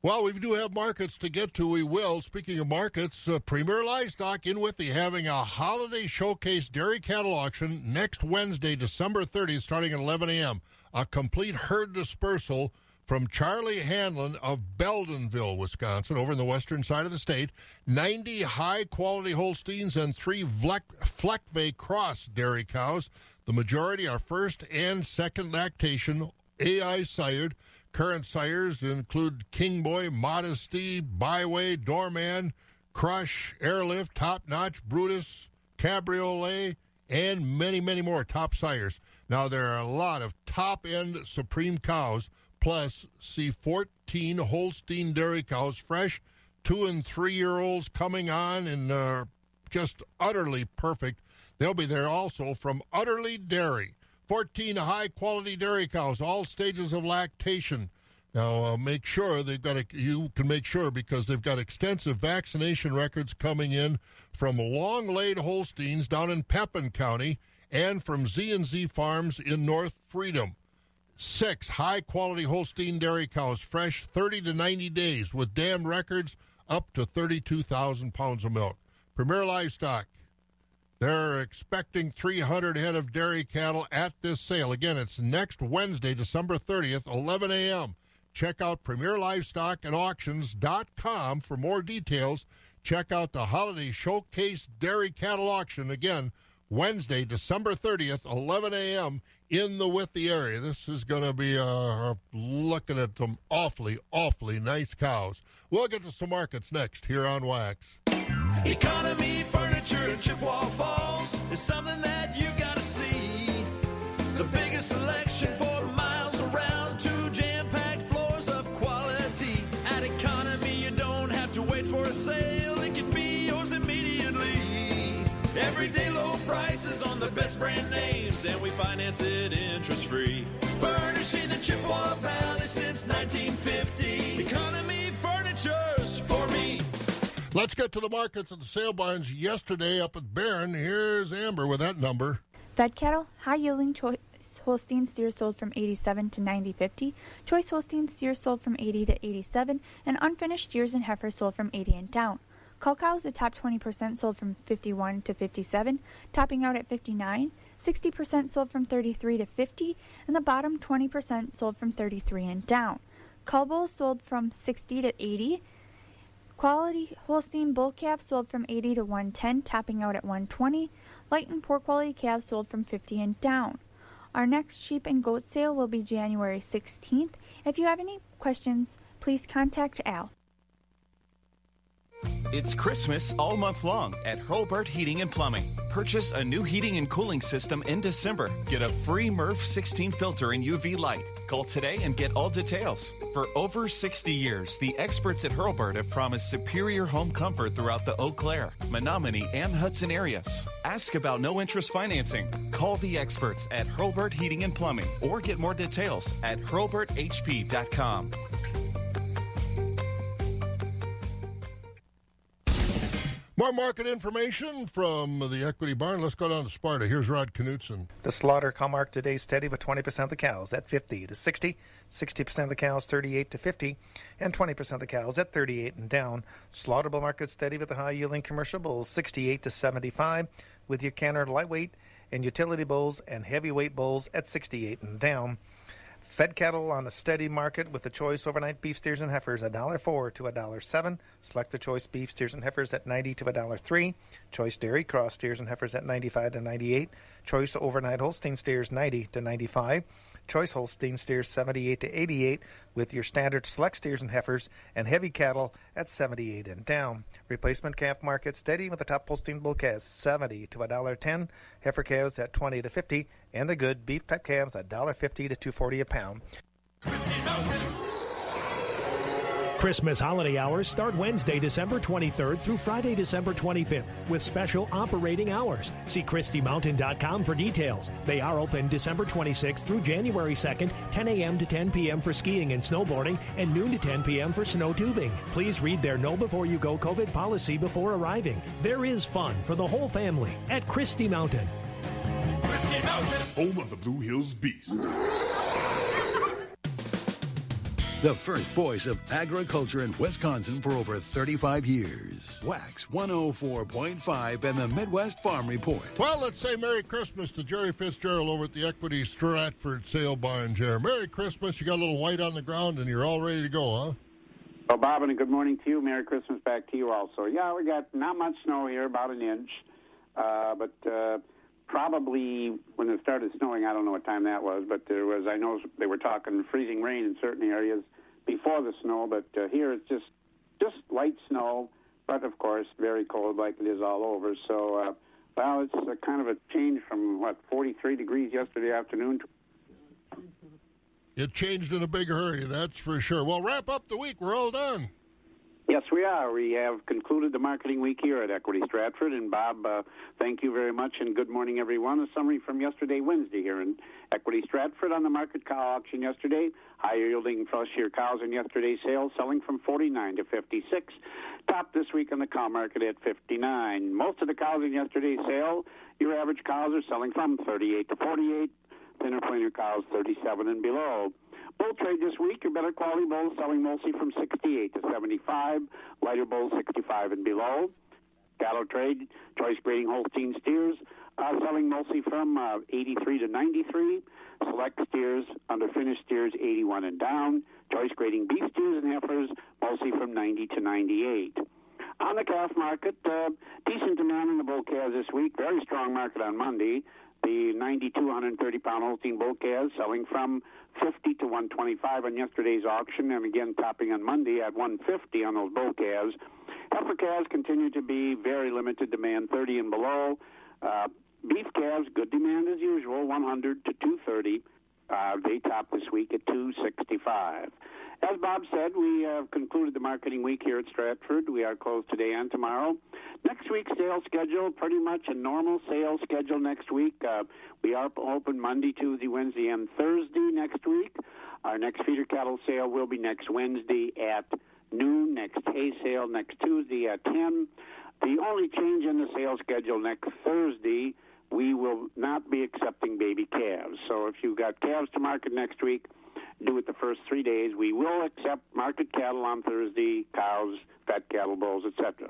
Well, we do have markets to get to. We will. Speaking of markets, uh, Premier Livestock in Withee having a holiday showcase dairy cattle auction next Wednesday, December 30th, starting at 11 a.m. A complete herd dispersal from Charlie Hanlon of Beldenville, Wisconsin, over in the western side of the state. 90 high quality Holsteins and three Fleckvieh Cross dairy cows. The majority are first and second lactation, AI sired. Current sires include King Boy, Modesty, Byway, Doorman, Crush, Airlift, Top Notch, Brutus, Cabriolet, and many, many more top sires. Now, there are a lot of top end Supreme cows, plus see 14 Holstein dairy cows, fresh two and three year olds coming on and uh, just utterly perfect. They'll be there also from Utterly Dairy. 14 high quality dairy cows, all stages of lactation. Now, uh, make sure they've got a, you can make sure because they've got extensive vaccination records coming in from long laid Holsteins down in Pepin County and from Z&Z Farms in North Freedom. Six high quality Holstein dairy cows, fresh 30 to 90 days with dam records up to 32,000 pounds of milk. Premier Livestock, they're expecting 300 head of dairy cattle at this sale. Again, it's next Wednesday, December 30th, 11 a.m. Check out PremierLivestockAndAuctions.com for more details. Check out the Holiday Showcase Dairy Cattle Auction again Wednesday, December 30th, 11 a.m. in the Withee area. This is going to be uh, looking at some awfully, awfully nice cows. We'll get to some markets next here on Wax. Economy Furniture in Chippewa Falls is something that you gotta see. The biggest selection for miles around, two jam-packed floors of quality. At Economy, you don't have to wait for a sale; it can be yours immediately. Everyday low prices on the best brand names, and we finance it interest-free. Furnishing the Chippewa Valley since 1950. Let's get to the markets at the sale barns yesterday up at Barron. Here's Amber with that number. Fed cattle, high yielding choice Holstein steers sold from 87 to 90.50, choice Holstein steers sold from 80 to 87, and unfinished steers and heifers sold from 80 and down. Cull cows, the top 20% sold from 51 to 57, topping out at 59. 60% sold from 33 to 50, and the bottom 20% sold from 33 and down. Cull bulls sold from 60 to 80. Quality Holstein bull calves sold from 80 to 110, topping out at 120. Light and poor quality calves sold from 50 and down. Our next sheep and goat sale will be January 16th. If you have any questions, please contact Al. It's Christmas all month long at Hurlburt Heating and Plumbing. Purchase a new heating and cooling system in December. Get a free MERV 16 filter and UV light. Call today and get all details. For over 60 years, the experts at Hurlburt have promised superior home comfort throughout the Eau Claire, Menomonie, and Hudson areas. Ask about no interest financing. Call the experts at Hurlburt Heating and Plumbing or get more details at hurlburthp.com. More market information from the Equity Barn. Let's go down to Sparta. Here's Rod Knutson. The slaughter cow market today steady with 20% of the cows at 50 to 60, 60% of the cows 38 to 50, and 20% of the cows at 38 and down. Slaughterable market steady with the high yielding commercial bulls 68 to 75, with your canner lightweight and utility bulls and heavyweight bulls at 68 and down. Fed cattle on a steady market with the choice overnight beef steers and heifers a dollar four to a dollar seven. Select the choice beef steers and heifers at ninety to a dollar three. Choice dairy cross steers and heifers at ninety five to ninety eight. Choice overnight Holstein steers ninety to ninety five. Choice Holstein steers 78 to 88, with your standard select steers and heifers and heavy cattle at 78 and down. Replacement calf market steady with the top Holstein bull calves 70 to $1.10, heifer calves at 20 to 50, and the good beef type calves at $1.50 to 240 a pound. Christmas holiday hours start Wednesday, December 23rd through Friday, December 25th with special operating hours. See ChristieMountain.com for details. They are open December 26th through January 2nd, 10 a.m. to 10 p.m. for skiing and snowboarding and noon to 10 p.m. for snow tubing. Please read their Know Before You Go COVID policy before arriving. There is fun for the whole family at Christie Mountain. Christie Mountain, home of the Blue Hills Beast. The first voice of agriculture in Wisconsin for over 35 years. Wax 104.5 and the Midwest Farm Report. Well, let's say Merry Christmas to Jerry Fitzgerald over at the Equity Stratford Sale Barn, Jerry. Merry Christmas. You got a little white on the ground and you're all ready to go, huh? Well, Bob, and a good morning to you. Merry Christmas back to you also. Yeah, we got not much snow here, about an inch. Uh, but uh, probably when it started snowing, I don't know what time that was, but there was, I know they were talking freezing rain in certain areas before the snow, but uh, here it's just just light snow, but of course very cold like it is all over. So, uh, well, it's a kind of a change from what 43 degrees yesterday afternoon. To- it changed in a big hurry, that's for sure. Well, wrap up the week. We're all done. Yes, we are. We have concluded the marketing week here at Equity Stratford. And Bob, uh, thank you very much, and good morning, everyone. A summary from yesterday, Wednesday, here in Equity Stratford on the market cow auction yesterday. Higher yielding flush year cows in yesterday's sales selling from 49 to 56. Top this week on the cow market at 59. Most of the cows in yesterday's sale, your average cows are selling from 38 to 48. Thinner plainer cows 37 and below. Bull trade this week, your better quality bulls selling mostly from 68 to 75, lighter bulls 65 and below. Cattle trade, choice grading Holstein steers uh, selling mostly from uh, 83 to 93. Select steers, under finished steers 81 and down. Choice grading beef steers and heifers mostly from 90 to 98. On the calf market, uh, decent demand in the bull calves this week. Very strong market on Monday. The 92, 130 pound Holstein bull calves selling from 50 to 125 on yesterday's auction, and again topping on Monday at 150 on those bull calves. Heifer calves continue to be very limited demand, 30 and below. Uh, beef calves, good demand as usual, 100 to 230. Uh, they top this week at 265. As Bob said, we have concluded the marketing week here at Stratford. We are closed today and tomorrow. Next week's sales schedule, pretty much a normal sales schedule next week. Uh, we are open Monday, Tuesday, Wednesday, and Thursday next week. Our next feeder cattle sale will be next Wednesday at noon, next hay sale next Tuesday at 10. The only change in the sales schedule next Thursday, we will not be accepting baby calves. So if you've got calves to market next week, do it the first three days. We will accept market cattle on Thursday, cows, fat cattle, bulls, etc.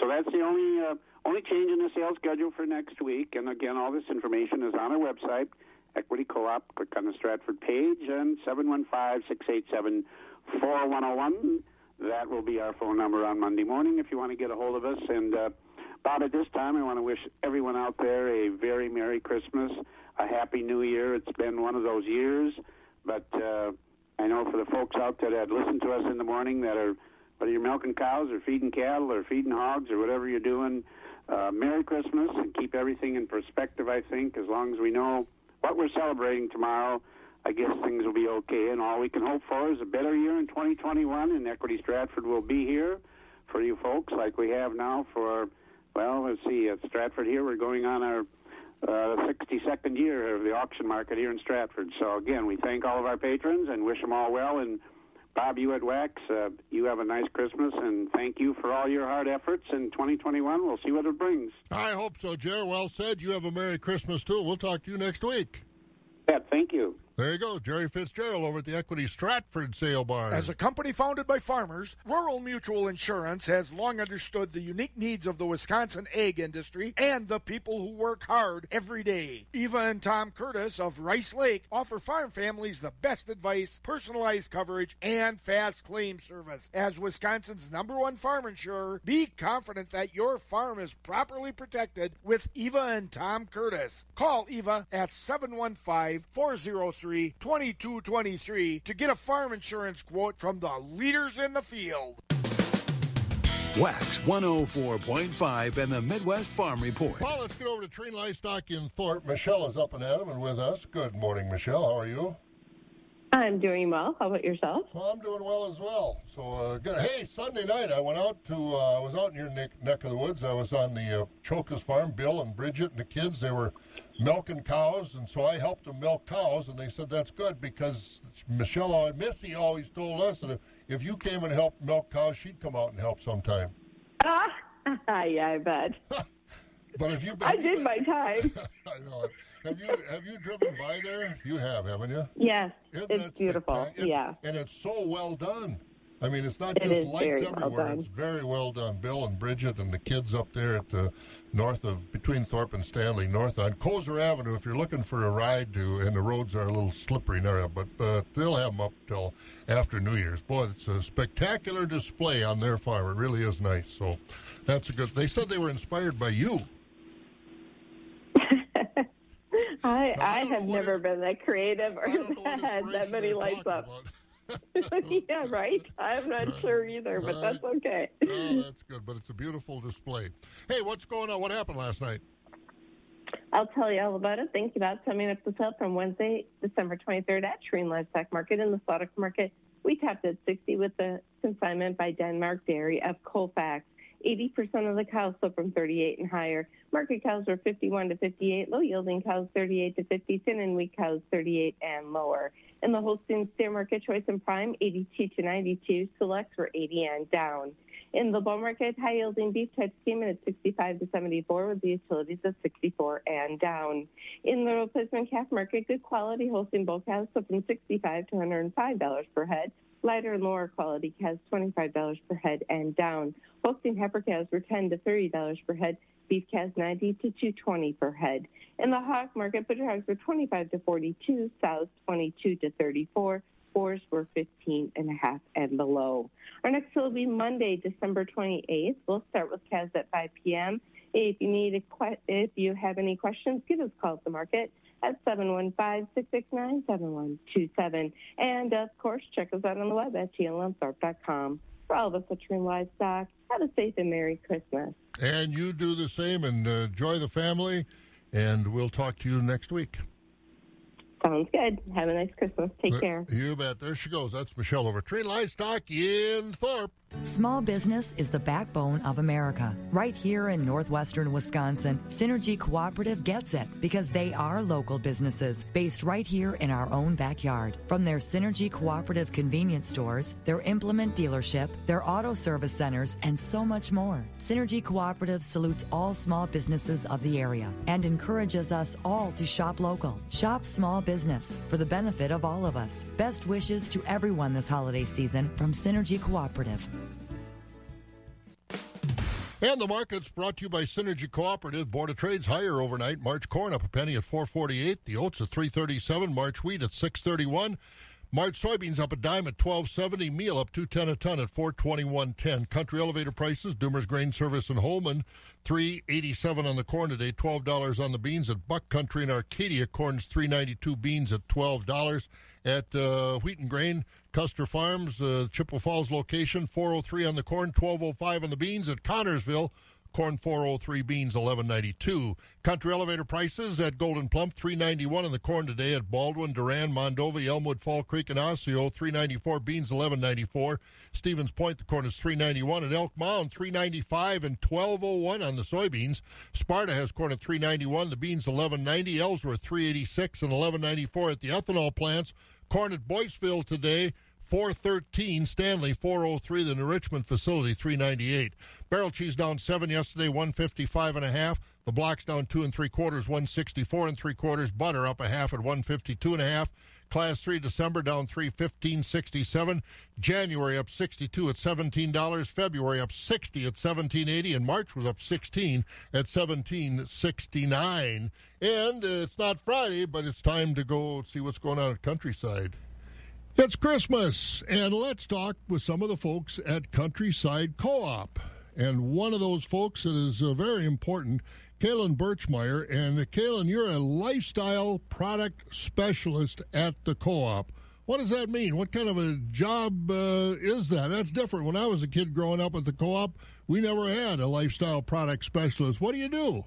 So that's the only uh, only change in the sales schedule for next week. And again, all this information is on our website, Equity Co-op. Click on the Stratford page and 715-687-4101. That will be our phone number on Monday morning if you want to get a hold of us. And uh, Bob, at this time, I want to wish everyone out there a very Merry Christmas, a Happy New Year. It's been one of those years, but uh, I know for the folks out there that listen to us in the morning that are whether you're milking cows or feeding cattle or feeding hogs or whatever you're doing, uh, Merry Christmas and keep everything in perspective. I think as long as we know what we're celebrating tomorrow, I guess things will be okay. And all we can hope for is a better year in 2021, and Equity Stratford will be here for you folks like we have now for, well, let's see, at Stratford here, we're going on our uh, 62nd year of the auction market here in Stratford. So again, we thank all of our patrons and wish them all well and Bob, you at Wax, uh, you have a nice Christmas, and thank you for all your hard efforts. In 2021, we'll see what it brings. I hope so, Jer. Well said. You have a Merry Christmas, too. We'll talk to you next week. Yeah, thank you. There you go, Jerry Fitzgerald over at the Equity Stratford Sale Barn. As a company founded by farmers, Rural Mutual Insurance has long understood the unique needs of the Wisconsin egg industry and the people who work hard every day. Eva and Tom Curtis of Rice Lake offer farm families the best advice, personalized coverage, and fast claim service. As Wisconsin's number one farm insurer, be confident that your farm is properly protected with Eva and Tom Curtis. Call Eva at 715 403 2223 to get a farm insurance quote from the leaders in the field. Wax 104.5 and the Midwest Farm Report. Well, let's get over to Treen Livestock in Thorp. Michelle is up and at 'em and with us. Good morning, Michelle. How are you? I'm doing well. How about yourself? Well, I'm doing well as well. So, uh, good. Hey, Sunday night I went out to, uh, I was out in your neck, neck of the woods. I was on the uh, Chokas farm. Bill and Bridget and the kids, they were milking cows, and so I helped them milk cows, and they said that's good because Michelle, uh, Missy always told us that if, if you came and helped milk cows, she'd come out and help sometime. Ah, yeah, I bet. But if you, I did my time. I know it. Have you have you driven by there? You have, haven't you? Yes, Isn't it's beautiful. spectac- yeah. and it's so well done. I mean, it's not It just lights very well everywhere. it's very well done. Bill and Bridget and the kids up there at the north of between Thorp and Stanley, north on Kozer Avenue. If you're looking for a ride to, and the roads are a little slippery now, but uh, they'll have them up till after New Year's. Boy, it's a spectacular display on their farm. It really is nice. So that's a good. They said they were inspired by you. I I have never been that creative or had that many lights up. yeah, right. I'm not uh, sure either, but uh, that's okay. Oh, that's good, but it's a beautiful display. Hey, what's going on? What happened last night? I'll tell you all about it. Think about summing up the sale from Wednesday, December 23rd at Treen Livestock Market in the Slaughter Market. We tapped at 60 with the consignment by Denmark Dairy of Colfax. 80% of the cows sold from 38 and higher. Market cows were 51 to 58, low yielding cows 38 to 50, thin and weak cows 38 and lower. In the Holstein steer market, choice and prime 82 to 92, selects were 80 and down. In the bull market, high yielding beef types came in at 65 to 74, with the utilities at 64 and down. In the replacement calf market, good quality Holstein bull cows sold from 65 to 105 dollars per head. Lighter and lower quality cows $25 per head and down. Holstein heifer cows were 10 to $30 per head. Beef cows 90 to 220 per head. In the hog market, butcher hogs were 25 to 42, sows 22 to 34. Boars were 15 and a half and below. Our next will be Monday, December 28th. We'll start with cows at 5 p.m. If you need a que- if you have any questions, give us a call at the market at 715-669-7127. And of course, check us out on the web at tlmthorpe.com. For all of us at True Livestock, have a safe and Merry Christmas. And you do the same and uh, enjoy the family. And we'll talk to you next week. Sounds good. Have a nice Christmas. Take Uh, care. You bet. There she goes. That's Michelle over Tree Livestock in Thorp. Small business is the backbone of America. Right here in northwestern Wisconsin, Synergy Cooperative gets it because they are local businesses based right here in our own backyard. From their Synergy Cooperative convenience stores, their implement dealership, their auto service centers, and so much more. Synergy Cooperative salutes all small businesses of the area and encourages us all to shop local. Shop small business for the benefit of all of us. Best wishes to everyone this holiday season from Synergy Cooperative. And the market's brought to you by Synergy Cooperative. Board of Trades higher overnight. March corn up a penny at 448. The oats at 337. March wheat at 631. March soybeans up a dime at 1270. Meal up 210 a ton at 421.10. Country elevator prices. Doomer's Grain Service in Holmen 387 on the corn today. $12 on the beans at Buck Country in Arcadia. Corn's 392. Beans at $12 at uh, Wheat and Grain. Custer Farms, uh, Chippewa Falls location, 403 on the corn, 1205 on the beans at Connorsville. Corn 403, beans 1192. Country elevator prices at Golden Plump 391 on the corn today at Baldwin, Durand, Mondovi, Elmwood, Fall Creek, and Osseo 394, beans 1194. Stevens Point, the corn is 391 at Elk Mound 395 and 1201 on the soybeans. Sparta has corn at 391, the beans 1190. Ellsworth 386 and 1194 at the ethanol plants. Corn at Boyceville today 413 Stanley 403 the New Richmond facility 398 barrel cheese down 7 yesterday 155 and a half. The blocks down 2 and 3 quarters 164 and 3 quarters. Butter up a half at 152 and a half. Class 3 December down 3 1567 January up 62 at $17 February up 60 at 1780 and March was up 16 at 1769 and uh, it's not Friday but it's time to go see what's going on at countryside it's Christmas, and let's talk with some of the folks at Countryside Co op. And one of those folks that is uh, very important, Kaylin Birchmeyer. And uh, Kaylin, you're a lifestyle product specialist at the co op. What does that mean? What kind of a job uh, is that? That's different. When I was a kid growing up at the co op, we never had a lifestyle product specialist. What do you do?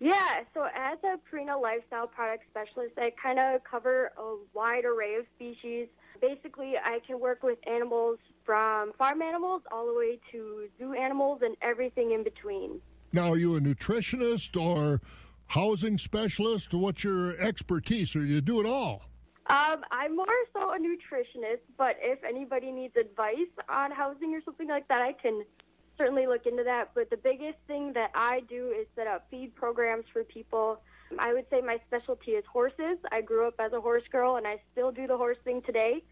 Yeah, so as a Purina lifestyle product specialist, I kind of cover a wide array of species. Basically, I can work with animals from farm animals all the way to zoo animals and everything in between. Now, are you a nutritionist or housing specialist? What's your expertise, or you do it all? Um, I'm more so a nutritionist, but if anybody needs advice on housing or something like that, I can certainly look into that. But the biggest thing that I do is set up feed programs for people. I would say my specialty is horses. I grew up as a horse girl, and I still do the horse thing today.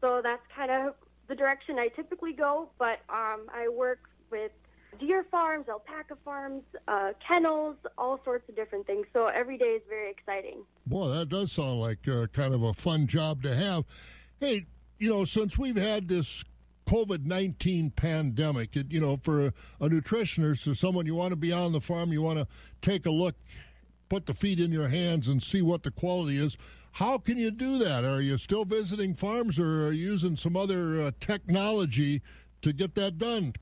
So that's kind of the direction I typically go. But um, I work with deer farms, alpaca farms, uh, kennels, all sorts of different things. So every day is very exciting. Boy, that does sound like uh, kind of a fun job to have. Hey, you know, since we've had this COVID 19 pandemic, it, you know, for a, a nutritionist or someone you want to be on the farm, you want to take a look, put the feed in your hands and see what the quality is. How can you do that? Are you still visiting farms or are you using some other uh, technology to get that done?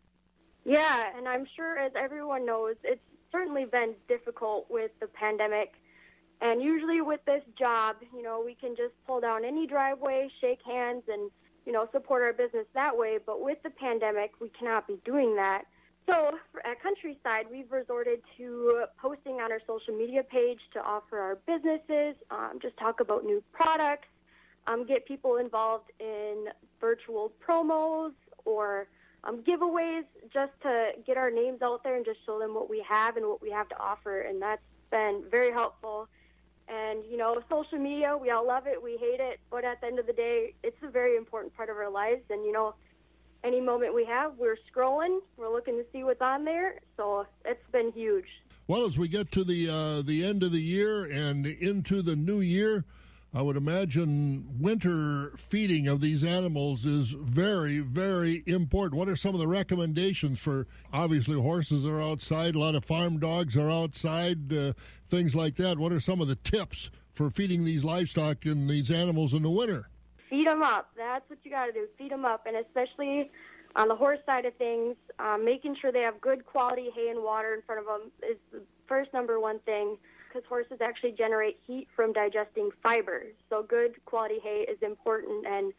Yeah, and I'm sure, as everyone knows, it's certainly been difficult with the pandemic. And usually with this job, you know, we can just pull down any driveway, shake hands, and, you know, support our business that way. But with the pandemic, we cannot be doing that. So at Countryside, we've resorted to posting on our social media page to offer our businesses, um, just talk about new products, um, get people involved in virtual promos or um, giveaways just to get our names out there and just show them what we have and what we have to offer. And that's been very helpful. And, you know, social media, we all love it, we hate it, but at the end of the day, it's a very important part of our lives. And, you know, any moment we have, we're scrolling, we're looking to see what's on there. So it's been huge. Well, as we get to the uh, the end of the year and into the new year, I would imagine winter feeding of these animals is very, very important. What are some of the recommendations for? Obviously, horses are outside. A lot of farm dogs are outside. Uh, things like that. What are some of the tips for feeding these livestock and these animals in the winter? Feed them up. That's what you got to do. Feed them up, and especially on the horse side of things, um, making sure they have good quality hay and water in front of them is the first number one thing because horses actually generate heat from digesting fiber. So good quality hay is important and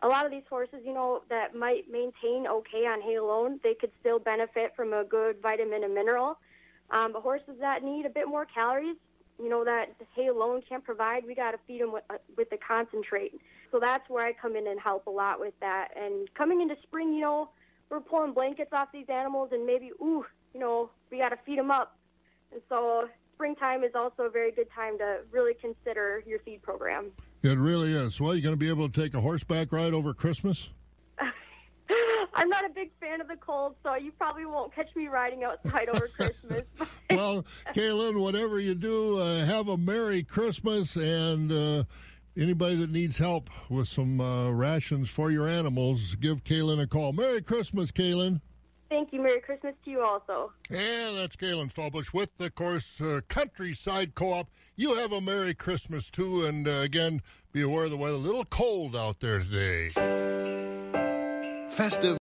a lot of these horses, you know, that might maintain okay on hay alone, they could still benefit from a good vitamin and mineral. Um, but horses that need a bit more calories, you know, that hay alone can't provide, we got to feed them with, uh, with the concentrate. So that's where I come in and help a lot with that. And coming into spring, you know, we're pulling blankets off these animals and maybe, ooh, you know, we got to feed them up. And so springtime is also a very good time to really consider your feed program. It really is. Well, you're going to be able to take a horseback ride over Christmas? I'm not a big fan of the cold, so you probably won't catch me riding outside over Christmas. well, Kaylin, whatever you do, uh, have a Merry Christmas and. Uh, anybody that needs help with some uh, rations for your animals, give Kaylin a call. Merry Christmas, Kaylin. Thank you. Merry Christmas to you also. And that's Kaylin Stallbush with, of course, uh, Countryside Co-op. You have a Merry Christmas, too. And uh, again, be aware of the weather. A little cold out there today. Festive